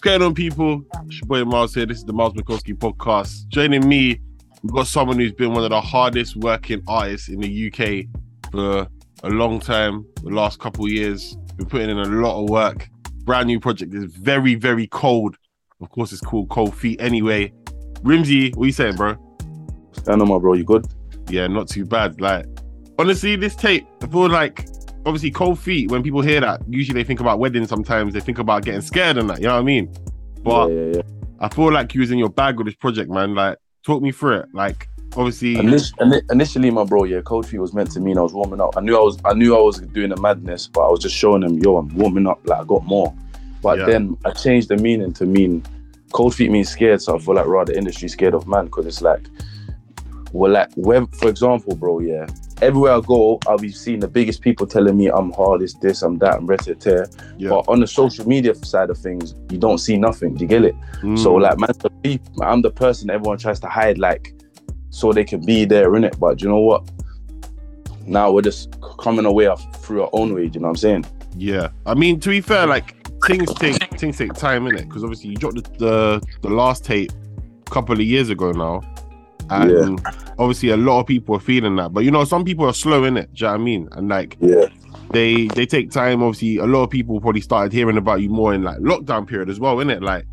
going on, people? It's your boy Myles here. This is the Myles Mikulski podcast. Joining me, we've got someone who's been one of the hardest working artists in the UK for a long time, the last couple of years. We've been putting in a lot of work. Brand new project is very, very cold. Of course, it's called Cold Feet anyway. Rimzee, what you saying, bro? What's going on, my bro? You good? Yeah, not too bad. Like, honestly, this tape, I feel like obviously cold feet, when people hear that, usually they think about weddings sometimes, they think about getting scared and that, you know what I mean? But yeah, yeah, yeah. I feel like you was in your bag with this project, man. Like, talk me through it. Like, obviously, Init- initially, my bro, yeah, cold feet was meant to mean I was warming up. I knew I was, I knew I was doing a madness, but I was just showing them, yo, I'm warming up. Like I got more. But then I changed the meaning to mean cold feet means scared. So I feel like rather industry scared of man because it's like, well, like when, for example, bro, yeah, everywhere I go, I'll be seeing the biggest people telling me I'm hard, it's this, I'm that, I'm ready to tear. yeah. But on the social media side of things, you don't see nothing. Do you get it? Mm, So like man, I'm the person everyone tries to hide, like so they can be there in it. But you know what? Now we're just coming away through our own way. Do you know what I'm saying? yeah. I mean, to be fair, like things take things take time in it because obviously you dropped the, the the last tape a couple of years ago now, and obviously a lot of people are feeling that. But you know, some people are slow in it. Do you know what I mean? And like Yeah, they they take time. Obviously, a lot of people probably started hearing about you more in like lockdown period as well, innit? Like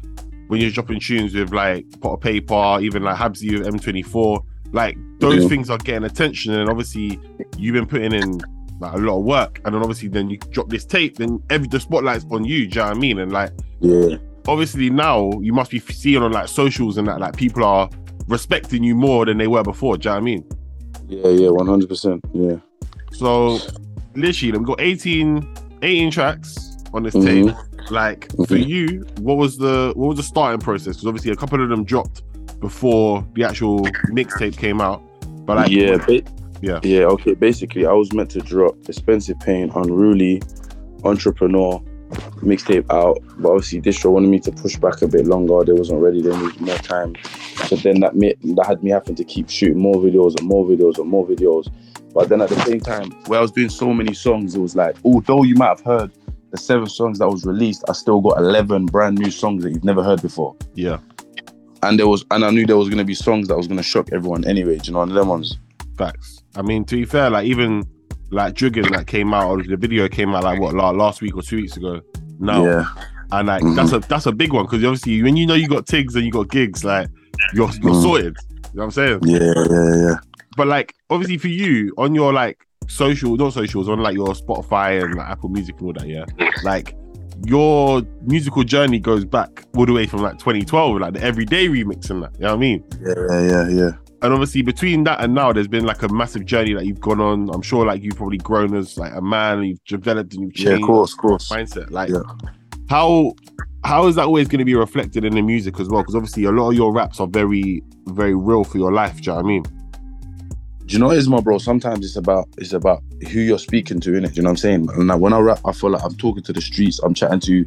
when you're dropping tunes with like Potter Payper, even like Habsy with M24, like those Mhm. things are getting attention, and obviously you've been putting in like a lot of work, and then obviously then you drop this tape, then every the spotlight's on you. Do you know what I mean? And like yeah, obviously now you must be seeing on like socials and that like people are respecting you more than they were before. Do you know what I mean? yeah, yeah, one hundred percent. Yeah, So literally, we've got 18, 18 tracks on this Mhm. tape. Like for Mhm. you, what was the what was the starting process? Because obviously a couple of them dropped before the actual mixtape came out. But like yeah, ba- Yeah. yeah. Okay, basically, I was meant to drop Expensive Pain, Unruly, Entrepreneur mixtape out, but obviously Distro wanted me to push back a bit longer. They wasn't ready. They needed more time. So then that made, that had me having to keep shooting more videos and more videos and more videos. But then at the same time, where I was doing so many songs, it was like, although you might have heard the seven songs that was released, I still got eleven brand new songs that you've never heard before. yeah, And there was, and I knew there was gonna be songs that was gonna shock everyone anyway. Do you know, and them ones. facts. I mean, to be fair, like even like Driggin that came out, or the video came out like what last week or two weeks ago. Now, Yeah. and like Mhm. that's a that's a big one because obviously when you know you got tigs and you got gigs, like you're you're Mhm. sorted. You know what I'm saying? Yeah, yeah, yeah. But like obviously for you on your like social, not socials, on like your Spotify and like, Apple Music and all that, yeah. Like your musical journey goes back all the way from like 2012, like the everyday remix and that. You know what I mean? Yeah, yeah, yeah. And obviously between that and now, there's been like a massive journey that you've gone on. I'm sure like you've probably grown as like a man, and you've developed and you've Yeah, changed of course, of course. mindset. Like Yeah. how how is that always going to be reflected in the music as well? Because obviously a lot of your raps are very very real for your life. Do you know what I mean? Do you know what it is, my bro? Sometimes it's about it's about who you're speaking to, innit? Do you know what I'm saying? And like, when I rap, I feel like I'm talking to the streets. I'm chatting to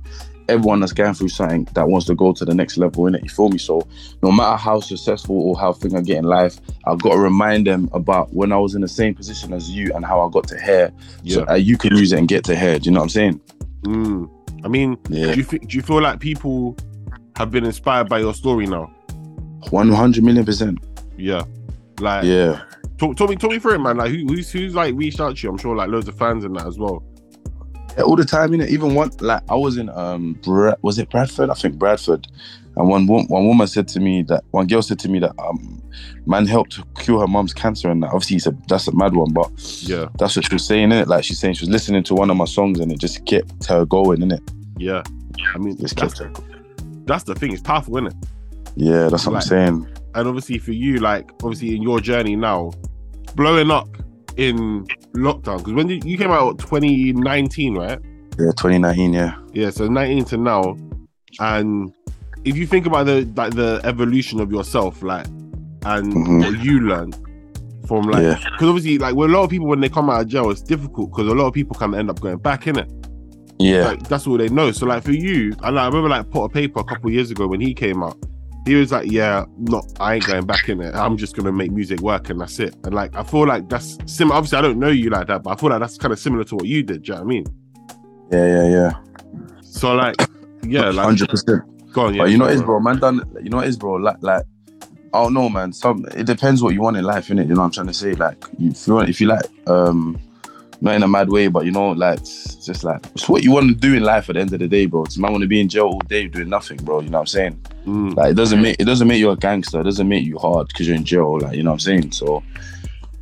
everyone that's going through something that wants to go to the next level in it. You feel me? So no matter how successful or how things I get in life, I've got to remind them about when I was in the same position as you and how I got to here, so uh, you can use it and get to here. Do you know what I'm saying? Mm. I mean, Yeah. do you think do you feel like people have been inspired by your story now? One hundred million percent. Yeah. Like Yeah. talk, talk me talk me through it, man. Like who, who's who's like reached out to you? I'm sure like loads of fans and that as well. All the time, innit? Even one like I was in um Bra- was it Bradford? I think Bradford. And one one woman said to me that one girl said to me that um man helped cure her mom's cancer and that. Obviously it's a, that's a mad one, but Yeah, that's what she was saying, in it. Like she's saying she was listening to one of my songs and it just kept her going, innit? yeah. I mean, Just that's, kept her. that's the thing. It's powerful, isn't it? Yeah, that's what Like- I'm saying. And obviously for you, like obviously in your journey now, blowing up in lockdown because when did, you came out 2019, right? Yeah, 2019, yeah. Yeah, so 19 to now, and if you think about the like the evolution of yourself, like, and Mhm. what you learned from like, Yeah. because obviously, like, with a lot of people when they come out of jail, it's difficult because a lot of people kind of end up going back in it. Yeah. Like that's all they know. So like for you, and like, I remember like Potter Payper a couple years ago when he came out. He was like, "Yeah, not I ain't going back in it. I'm just gonna make music work and that's it." And like, I feel like that's similar. Obviously, I don't know you like that, but I feel like that's kind of similar to what you did. Do you know what I mean? Yeah, yeah, yeah. So like, yeah, like, hundred percent. go on, yeah. But you know what is, bro. Man, done. You know what is, bro. Like, like, I don't know, man. Some it depends what you want in life, innit? You know what I'm trying to say? Like, if you want, if you like, um, not in a mad way, but you know, like, it's just like it's what you want to do in life at the end of the day, bro. It's man want to be in jail all day doing nothing, bro. You know what I'm saying? Mm. Like, it doesn't make it doesn't make you a gangster. It doesn't make you hard because you're in jail. Like, you know what I'm saying? So,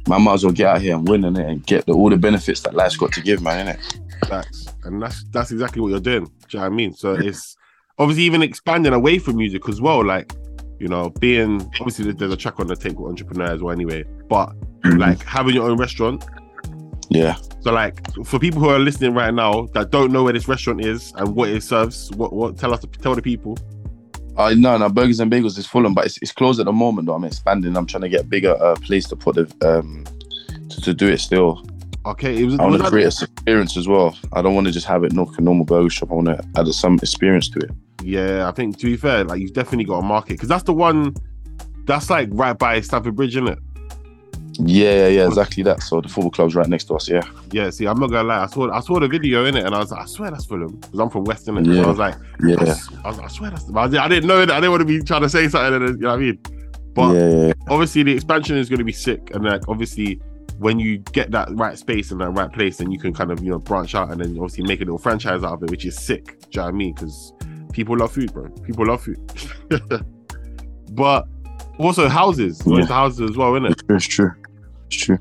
man, might as well get out here and win in it and get the, all the benefits that life's got to give, man. Innit? Facts. And that's that's exactly what you're doing. Do you know what I mean? So it's obviously even expanding away from music as well. Like, you know, being obviously there's- a track on the take with entrepreneur as well anyway. But like having your own restaurant. Yeah. So like for people who are listening right now that don't know where this restaurant is and what it serves, what what tell us tell the people. Uh, no, no, Burgers and Bagels is Fulham, but it's, it's closed at the moment. Though I'm expanding. I'm trying to get a bigger uh, place to put the um to, to do it. Still, Okay, it was, I want to that- create a experience as well. I don't want to just have it like a normal burger shop. I want to add some experience to it. Yeah, I think to be fair, like you've definitely got a market because that's the one that's like right by Stamford Bridge, isn't it? Yeah, yeah, yeah, exactly that. So the football club's right next to us. Yeah, Yeah, see, I'm not gonna lie. I saw I saw the video in it, and I was like, I swear that's Fulham because I'm from West? So Yeah. I was like, I, yeah, s- I was, I swear that's. I, didn't- I didn't know that. I didn't want to be trying to say something. You know what I mean? But yeah, obviously, the expansion is going to be sick, and like obviously, when you get that right space and that right place, then you can kind of you know branch out and then obviously make a little franchise out of it, which is sick. Do you know what I mean? Because people love food, bro. People love food. but also houses, yeah. houses as well, isn't it? It's true. It's true.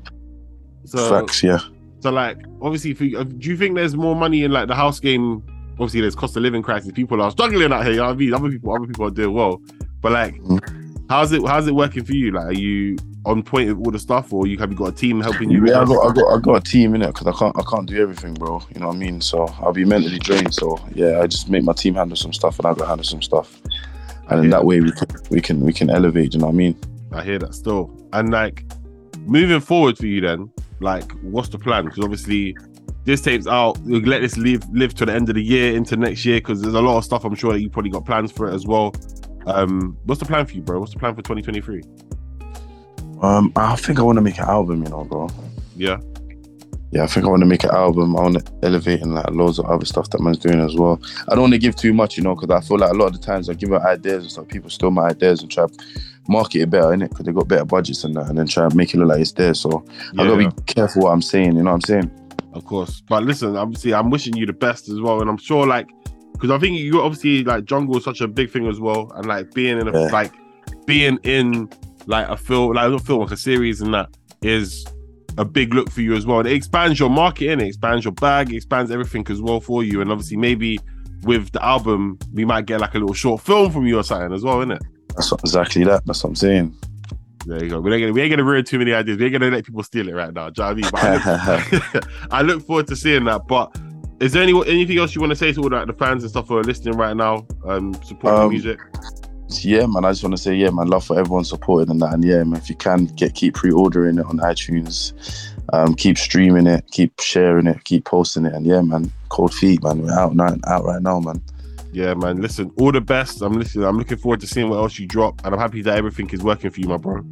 So Facts. Yeah. So like, obviously, if you, do you think there's more money in like the house game? Obviously, there's cost of living crisis. People are struggling out here. You know what I mean? Other people, other people are doing well. But like, Mm. how's it? How's it working for you? Like, are you on point with all the stuff, or you have you got a team helping you? Yeah, I got, I got, I got a team in it because I can't, I can't do everything, bro. You know what I mean? So I'll be mentally drained. So yeah, I just make my team handle some stuff, and I go handle some stuff, and in that way we can, we can, we can elevate. You know what I mean? I hear that still. And like, moving forward for you, then, like, what's the plan? Because obviously. This tape's out. We'll let this live live to the end of the year into next year because there's a lot of stuff I'm sure that you probably got plans for it as well. Um, what's the plan for you, bro? What's the plan for 2023? Um, I think I want to make an album. You know, bro. Yeah. yeah, I think I want to make an album. I want to elevate and like loads of other stuff that man's doing as well. I don't want to give too much, you know, because I feel like a lot of the times I give out ideas and stuff, people steal my ideas and try market it better, innit? Because they got better budgets and that, and then try and make it look like it's there. So I gotta be careful what I'm saying. You know what I'm saying? Of course. But listen, obviously, I'm wishing you the best as well. And I'm sure, like, because I think you obviously, like, jungle is such a big thing as well. And, like, being in a, Yeah. like, being in, like, a film, like, not film, like a series and that is a big look for you as well. And it expands your market and it expands your bag, it expands everything as well for you. And obviously, maybe with the album, we might get, like, a little short film from you or something as well, innit? That's what, exactly that. That's what I'm saying. There you go. We ain't gonna, we ain't gonna ruin too many ideas. We ain't gonna let people steal it right now. Do you know what I mean? I look, I look forward to seeing that. But is there any anything else you want to say to all like, the fans and stuff who are listening right now? Um, supporting Um, music. yeah, man. I just want to say, yeah, man. Love for everyone supporting and that, and yeah, man. If you can get keep pre-ordering it on iTunes, um, keep streaming it, keep sharing it, keep posting it, and yeah, man. Cold feet, man. We're out now, out right now, man. Yeah, man. Listen, all the best. I'm listening. I'm looking forward to seeing what else you drop, and I'm happy that everything is working for you, my bro.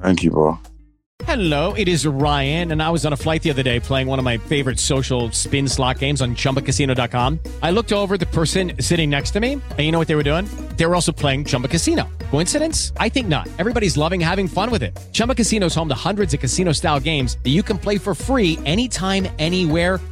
Thank you, bro. Hello, it is Ryan, and I was on a flight the other day playing one of my favorite social spin slot games on chumbacasino.com. I looked over the person sitting next to me, and you know what they were doing? They were also playing Chumba Casino. Coincidence? I think not. Everybody's loving having fun with it. Chumba Casino is home to hundreds of casino style games that you can play for free anytime, anywhere,